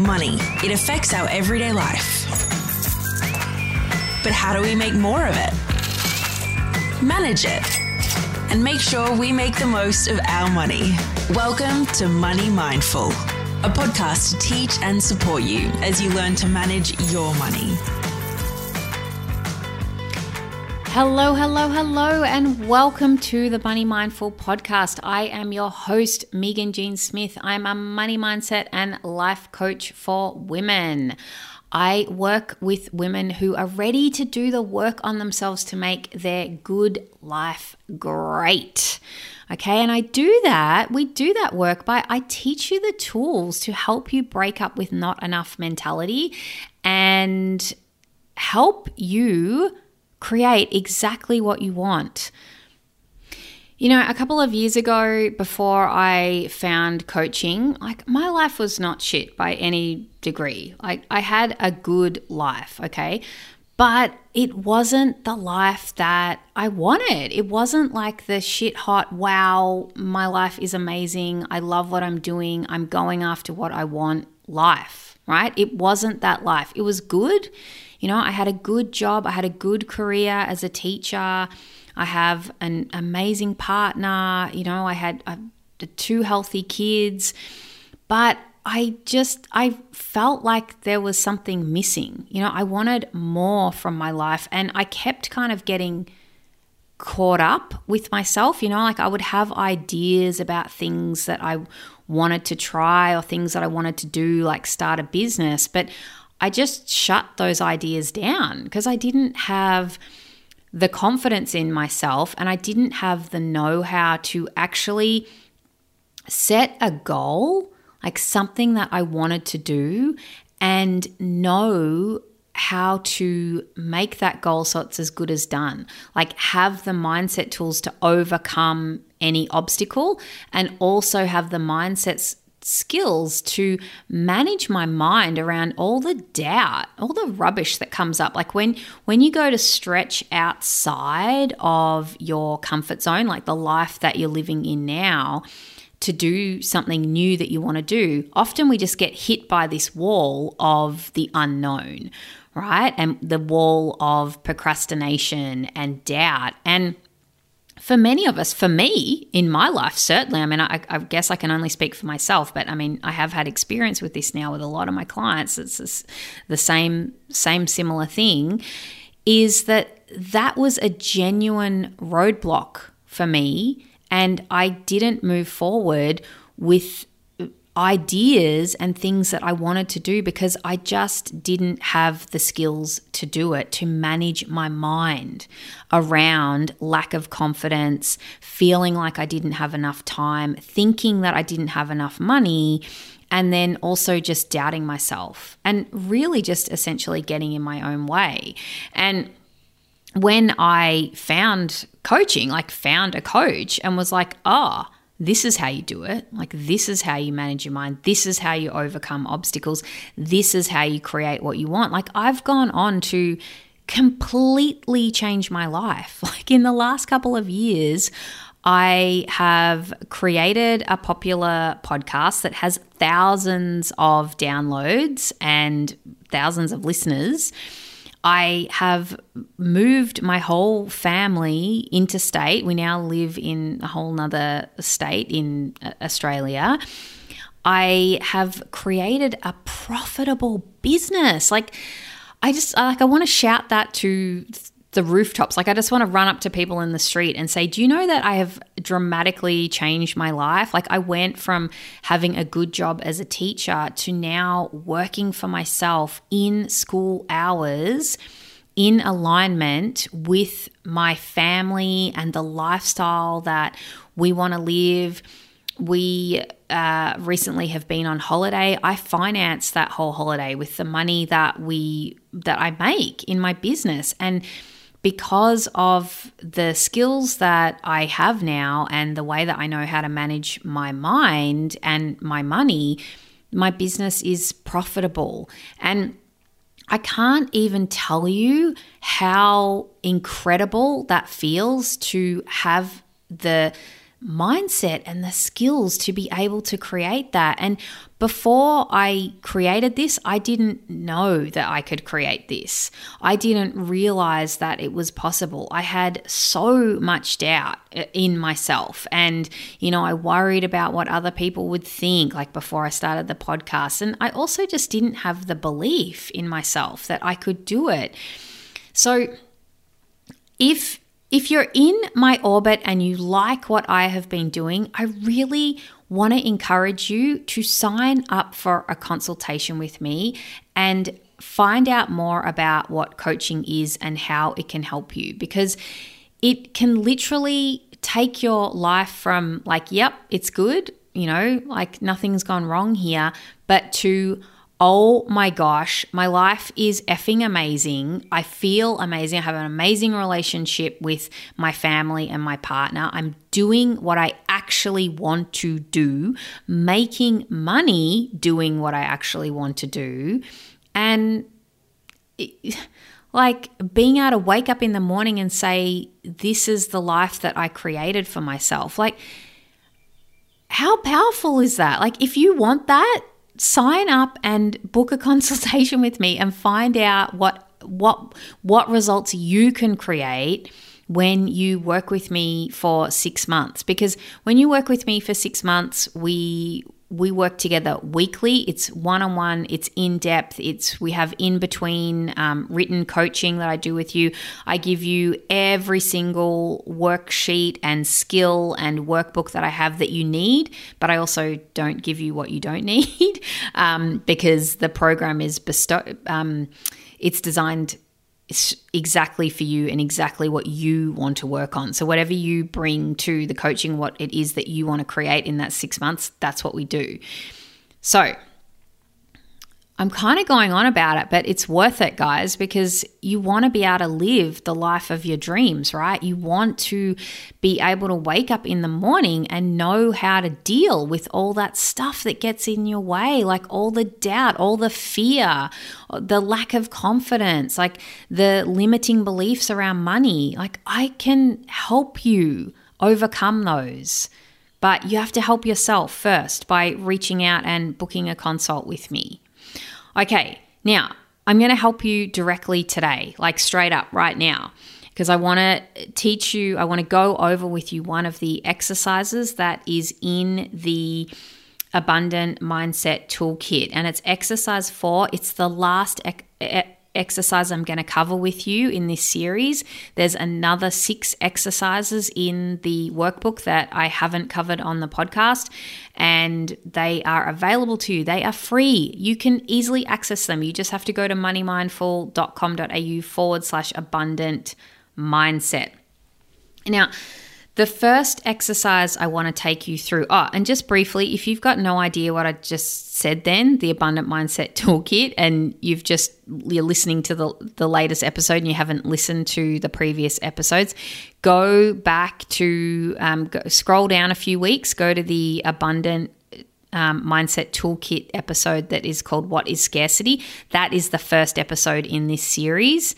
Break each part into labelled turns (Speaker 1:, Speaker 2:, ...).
Speaker 1: Money. It affects our everyday life. But how do we make more of it? Manage it. And make sure we make the most of our money. Welcome to Money Mindful, a podcast to teach and support you as you learn to manage your money.
Speaker 2: Hello, hello, hello, and welcome to the Money Mindful podcast. I am your host, Megan Jean Smith. I'm a money mindset and life coach for women. I work with women who are ready to do the work on themselves to make their good life great. Okay, and I do that, we do that work by I teach you the tools to help you break up with not enough mentality and help you create exactly what you want. You know, a couple of years ago, before I found coaching, like my life was not shit by any degree. Like I had a good life, okay? But it wasn't the life that I wanted. It wasn't like the shit hot, wow, my life is amazing. I love what I'm doing. I'm going after what I want life, right? It wasn't that life. It was good you know, I had a good job, I had a good career as a teacher. I have an amazing partner, you know, I had uh, two healthy kids. But I just I felt like there was something missing. You know, I wanted more from my life and I kept kind of getting caught up with myself, you know, like I would have ideas about things that I wanted to try or things that I wanted to do like start a business, but I just shut those ideas down because I didn't have the confidence in myself and I didn't have the know how to actually set a goal, like something that I wanted to do, and know how to make that goal so it's as good as done. Like, have the mindset tools to overcome any obstacle and also have the mindsets skills to manage my mind around all the doubt all the rubbish that comes up. Like when when you go to stretch outside of your comfort zone like the life that you're living in now to do something new that you want to do often we just get hit by this wall of the unknown right? And the wall of procrastination and doubt. And for many of us, for me in my life, certainly, I mean, I, I, guess I can only speak for myself, but I mean, I have had experience with this now with a lot of my clients. It's the same, same similar thing is that that was a genuine roadblock for me. And I didn't move forward with ideas and things that I wanted to do because I just didn't have the skills to do it, to manage my mind around lack of confidence, feeling like I didn't have enough time, thinking that I didn't have enough money. And then also just doubting myself and really just essentially getting in my own way. And when I found coaching, like found a coach and was like, ah, oh, this is how you do it. Like, this is how you manage your mind. This is how you overcome obstacles. This is how you create what you want. Like, I've gone on to completely change my life. Like, in the last couple of years, I have created a popular podcast that has thousands of downloads and thousands of listeners. I have moved my whole family interstate. We now live in a whole nother state in uh, Australia. I have created a profitable business. Like, I just like I want to shout that to the rooftops. Like, I just want to run up to people in the street and say, Do you know that I have dramatically changed my life? Like, I went from having a good job as a teacher to now working for myself in school hours in alignment with my family and the lifestyle that we want to live. We uh, recently have been on holiday. I finance that whole holiday with the money that we that I make in my business, and because of the skills that I have now and the way that I know how to manage my mind and my money, my business is profitable. And I can't even tell you how incredible that feels to have the mindset and the skills to be able to create that. And before I created this, I didn't know that I could create this. I didn't realize that it was possible. I had so much doubt uh, in myself. And, you know, I worried about what other people would think, like before I started the podcast. And I also just didn't have the belief in myself that I could do it. So, if if you're in my orbit and you like what I have been doing, I really want to encourage you to sign up for a consultation with me and find out more about what coaching is and how it can help you. Because it can literally take your life from like, yep, it's good, you know, like nothing's gone wrong here, but to oh my gosh, my life is effing amazing. I feel amazing. I have an amazing relationship with my family and my partner. I'm doing what I actually want to do, making money doing what I actually want to do. And it, like being able to wake up in the morning and say, This is the life that I created for myself. Like, how powerful is that? Like, if you want that, sign up and book a consultation with me and find out what what what results you can create when you work with me for 6 months. Because when you work with me for 6 months we we work together weekly. It's one on one. It's in depth. It's we have in between um, written coaching that I do with you. I give you every single worksheet and skill and workbook that I have that you need, but I also don't give you what you don't need um, because the program is bestow. Um, it's designed exactly for you and exactly what you want to work on. So, whatever you bring to the coaching, what it is that you want to create in that six months, that's what we do. So, I'm kind of going on about it, but it's worth it, guys, because you want to be able to live the life of your dreams, right? You want to be able to wake up in the morning and know how to deal with all that stuff that gets in your way, like all the doubt, all the fear, the lack of confidence, like the limiting beliefs around money. Like, I can help you overcome those. But you have to help yourself first by reaching out and booking a consult with me. Okay, now I'm going to help you directly today, like straight up right now, because I want to teach you, I want to go over with you one of the exercises that is in the Abundant Mindset Toolkit. And it's exercise four, it's the last exercise I'm going to cover with you in this series. There's another six exercises in the workbook that I haven't covered on the podcast, and they are available to you. They are free. You can easily access them. You just have to go to moneymindful.com.au forward slash abundant mindset. Now, the first exercise I want to take you through, oh, and just briefly, if you've got no idea what I just said then, the Abundant Mindset Toolkit, and you've just, you're listening to the, the latest episode and you haven't listened to the previous episodes, go back to, um, go, scroll down a few weeks, go to the Abundant um, mindset toolkit episode that is called What is Scarcity. That is the first episode in this series.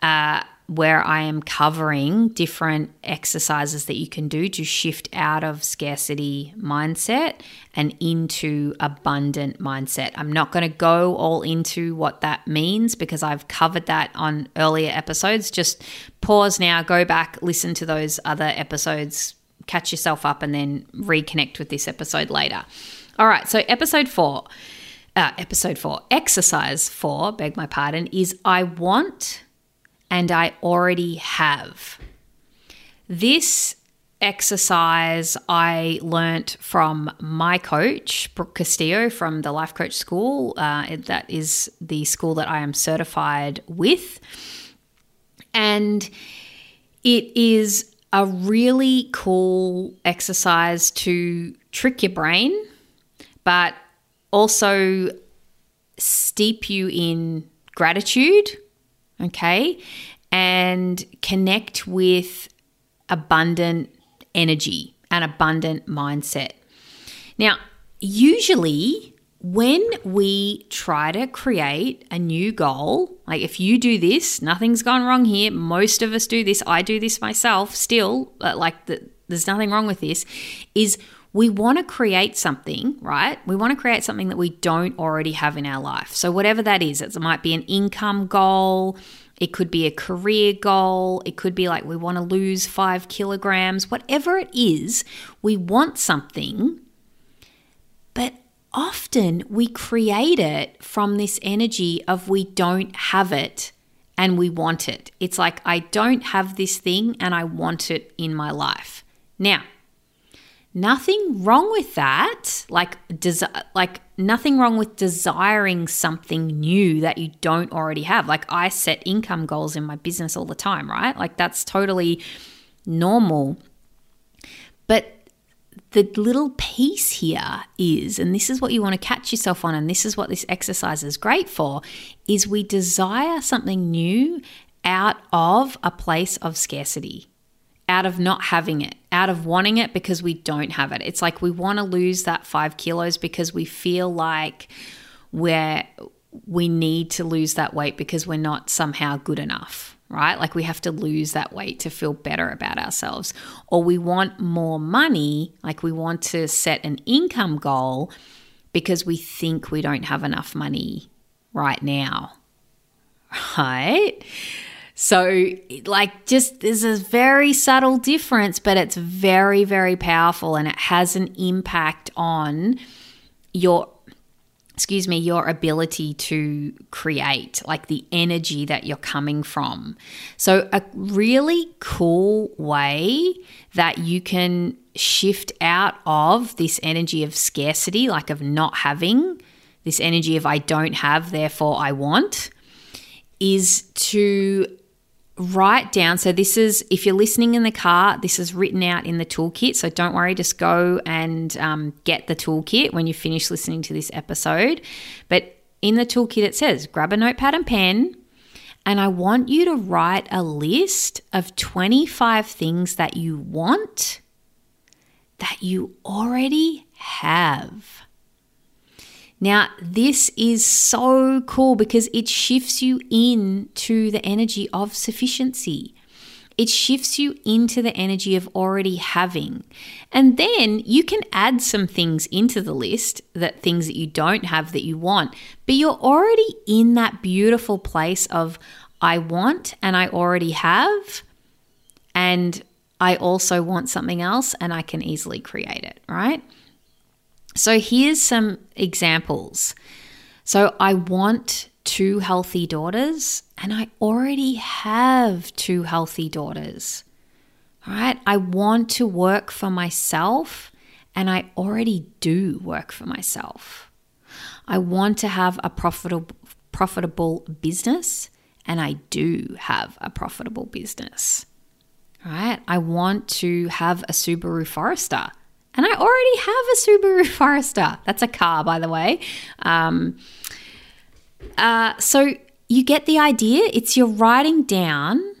Speaker 2: Uh, where I am covering different exercises that you can do to shift out of scarcity mindset and into abundant mindset. I'm not going to go all into what that means because I've covered that on earlier episodes. Just pause now, go back, listen to those other episodes, catch yourself up, and then reconnect with this episode later. All right, so episode four. Uh, episode four, exercise four, beg my pardon, is I want and I already have. This exercise I learnt from my coach, Brooke Castillo from the Life Coach School. Uh, that is the school that I am certified with. And it is a really cool exercise to trick your brain, but also steep you in gratitude okay, and connect with abundant energy and abundant mindset. Now, usually when we try to create a new goal, like if you do this, nothing's gone wrong here. Most of us do this. I do this myself still, like the there's nothing wrong with this, is we want to create something, right? We want to create something that we don't already have in our life. So, whatever that is, it might be an income goal, it could be a career goal, it could be like we want to lose five kilograms, whatever it is, we want something, but often we create it from this energy of we don't have it and we want it. It's like, I don't have this thing and I want it in my life. Now, nothing wrong with that. Like, desi- like nothing wrong with desiring something new that you don't already have. Like, I set income goals in my business all the time, right? Like, that's totally normal. But the little piece here is, and this is what you want to catch yourself on, and this is what this exercise is great for, is we desire something new out of a place of scarcity, out of not having it, out of wanting it because we don't have it. It's like we want to lose that five kilos because we feel like we're we need to lose that weight because we're not somehow good enough right? Like we have to lose that weight to feel better about ourselves. Or we want more money, like we want to set an income goal because we think we don't have enough money right now, right? So, like, just there's a very subtle difference, but it's very, very powerful and it has an impact on your excuse me, your ability to create, like the energy that you're coming from. So, a really cool way that you can shift out of this energy of scarcity, like of not having, this energy of I don't have, therefore I want, is to write down. So, this is, if you're listening in the car, this is written out in the toolkit. So, don't worry, just go and um, get the toolkit when you finish listening to this episode. But in the toolkit, it says grab a notepad and pen. And I want you to write a list of 25 things that you want that you already have. Now, this is so cool because it shifts you into the energy of sufficiency. It shifts you into the energy of already having. And then you can add some things into the list that things that you don't have that you want, but you're already in that beautiful place of I want and I already have. And I also want something else and I can easily create it, right? So here's some examples. So I want two healthy daughters, and I already have two healthy daughters. All right. I want to work for myself, and I already do work for myself. I want to have a profitable profitable business, and I do have a profitable business. All right. I want to have a Subaru Forester and I already have a Subaru Forester. That's a car, by the way. Um, uh, so you get the idea. It's you're writing down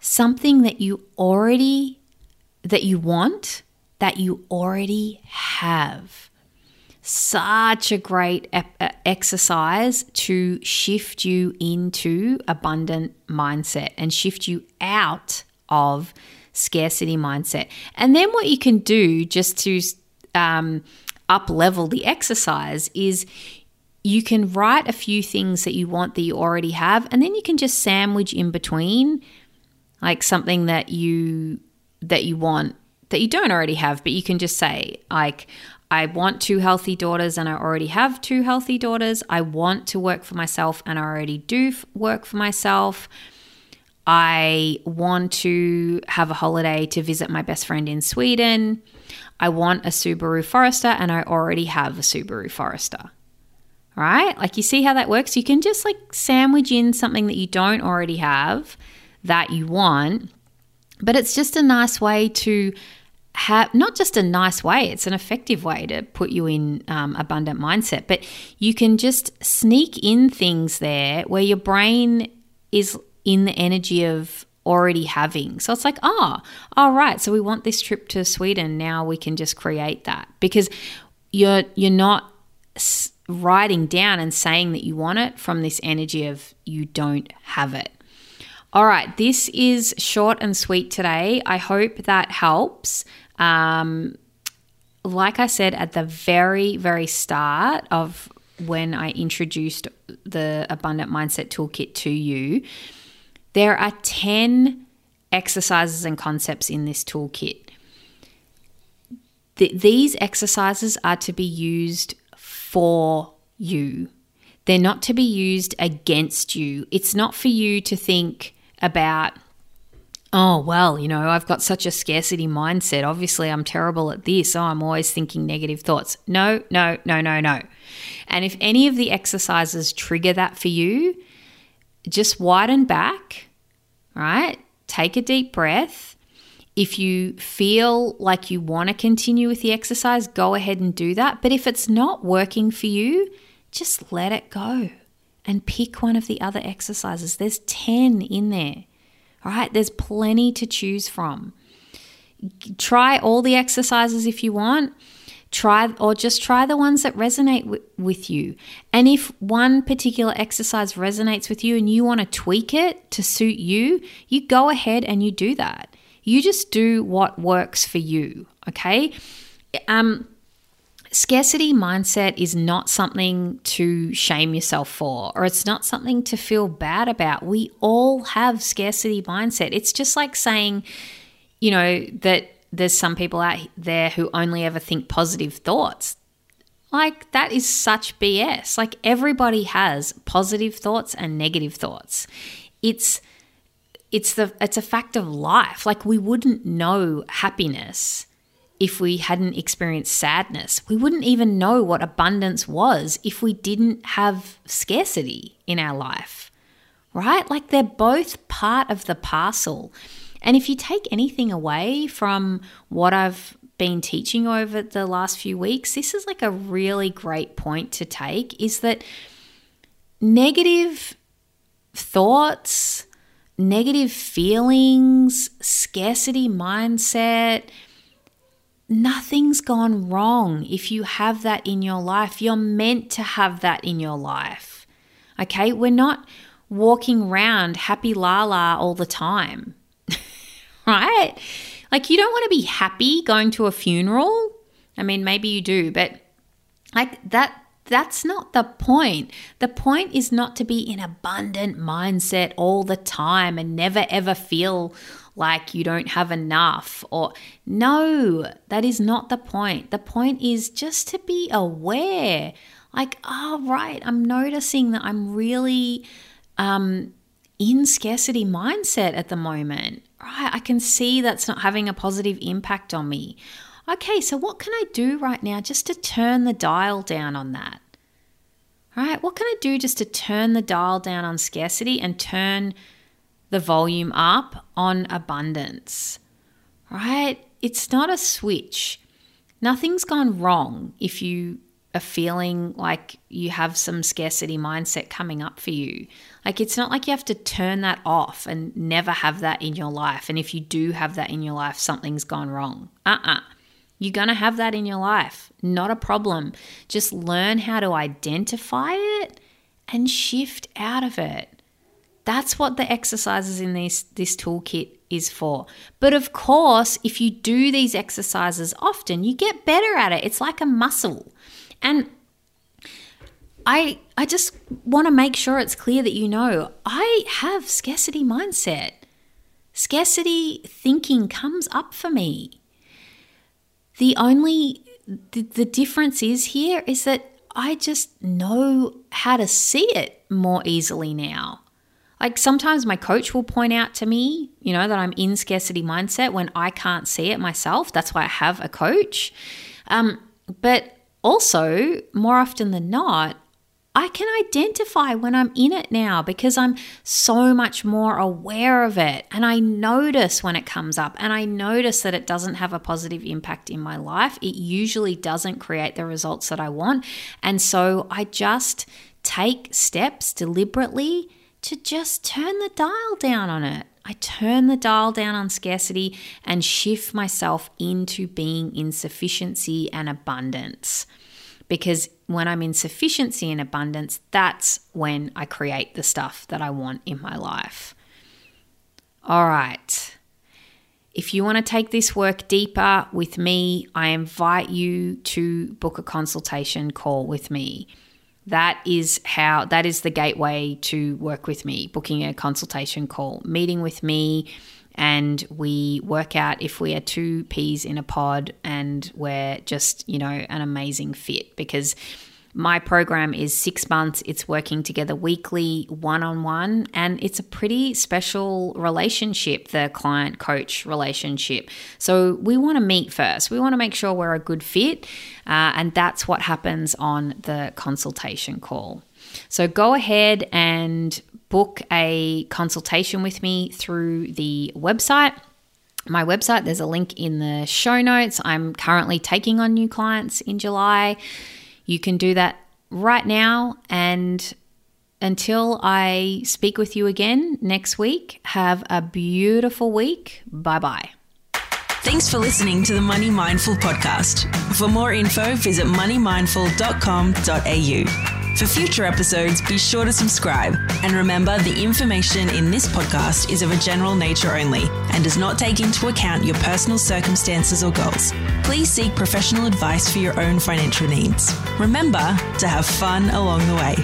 Speaker 2: something that you already that you want that you already have. Such a great exercise to shift you into abundant mindset and shift you out of scarcity mindset. And then what you can do just to um, up level the exercise is you can write a few things that you want that you already have, and then you can just sandwich in between like something that you that you want that you don't already have, but you can just say like I want two healthy daughters and I already have two healthy daughters. I want to work for myself and I already do work for myself. I want to have a holiday to visit my best friend in Sweden. I want a Subaru Forester and I already have a Subaru Forester. Right? Like you see how that works? You can just like sandwich in something that you don't already have that you want, but it's just a nice way to have not just a nice way, it's an effective way to put you in um, abundant mindset, but you can just sneak in things there where your brain is in the energy of already having. So it's like, ah, oh, all right. So we want this trip to Sweden. Now we can just create that because you're you're not writing down and saying that you want it from this energy of you don't have it. All right, this is short and sweet today. I hope that helps. Um, like I said at the very, very start of when I introduced the Abundant Mindset Toolkit to you, there are 10 exercises and concepts in this toolkit. Th- these exercises are to be used for you. They're not to be used against you. It's not for you to think, about oh, well, you know, I've got such a scarcity mindset. Obviously, I'm terrible at this. Oh, I'm always thinking negative thoughts. No, no, no, no, no. And if any of the exercises trigger that for you, just widen back, right? Take a deep breath. If you feel like you want to continue with the exercise, go ahead and do that. But if it's not working for you, just let it go and pick one of the other exercises. There's 10 in there. All right, there's plenty to choose from. Try all the exercises if you want. Try or just try the ones that resonate w- with you. And if one particular exercise resonates with you and you want to tweak it to suit you, you go ahead and you do that. You just do what works for you, okay? Um Scarcity mindset is not something to shame yourself for, or it's not something to feel bad about. We all have scarcity mindset. It's just like saying, you know, that there's some people out there who only ever think positive thoughts. Like, that is such BS. Like, everybody has positive thoughts and negative thoughts. It's it's the it's a fact of life. Like we wouldn't know happiness if we hadn't experienced sadness. We wouldn't even know what abundance was if we didn't have scarcity in our life, right? Like they're both part of the parcel. And if you take anything away from what I've been teaching over the last few weeks, this is like a really great point to take is that negative thoughts, negative feelings, scarcity mindset, nothing's gone wrong if you have that in your life. You're meant to have that in your life. Okay? We're not walking around happy la la all the time. Right? Like, you don't want to be happy going to a funeral. I mean, maybe you do, but like that. That's not the point. The point is not to be in abundant mindset all the time and never ever feel like you don't have enough or no, that is not the point. The point is just to be aware. Like, oh, right, I'm noticing that I'm really um, in scarcity mindset at the moment. Right, I can see that's not having a positive impact on me. Okay, so what can I do right now just to turn the dial down on that? All right, what can I do just to turn the dial down on scarcity and turn the volume up on abundance, right? It's not a switch. Nothing's gone wrong if you are feeling like you have some scarcity mindset coming up for you. Like, it's not like you have to turn that off and never have that in your life. And if you do have that in your life, something's gone wrong. Uh uh-uh. uh. you are going to have that in your life. Not a problem. Just learn how to identify it and shift out of it. That's what the exercises in this, this toolkit is for. But of course, if you do these exercises often, you get better at it. It's like a muscle. And I I just want to make sure it's clear that you know I have scarcity mindset. Scarcity thinking comes up for me. The only the, the difference is here is that I just know how to see it more easily now. Like sometimes my coach will point out to me, you know, that I'm in scarcity mindset when I can't see it myself. That's why I have a coach. Um, but also, more often than not, I can identify when I'm in it now because I'm so much more aware of it. And I notice when it comes up and I notice that it doesn't have a positive impact in my life. It usually doesn't create the results that I want. And so I just take steps deliberately to just turn the dial down on it. I turn the dial down on scarcity and shift myself into being in sufficiency and abundance. Because when I'm in sufficiency and abundance, that's when I create the stuff that I want in my life. All right. If you want to take this work deeper with me, I invite you to book a consultation call with me. That is how that is the gateway to work with me, booking a consultation call, meeting with me and we work out if we are two peas in a pod and we're just, you know, an amazing fit because my program is six months. It's working together weekly, one on one, and it's a pretty special relationship, the client coach relationship. So we want to meet first. We want to make sure we're a good fit, uh, and that's what happens on the consultation call. So go ahead and book a consultation with me through the website. My website, there's a link in the show notes. I'm currently taking on new clients in July. You can do that right now. And until I speak with you again next week, have a beautiful week. Bye bye.
Speaker 1: Thanks for listening to the Money Mindful podcast. For more info, visit moneymindful.com.au. For future episodes, be sure to subscribe. And remember, the information in this podcast is of a general nature only and does not take into account your personal circumstances or goals. Please seek professional advice for your own financial needs. Remember to have fun along the way.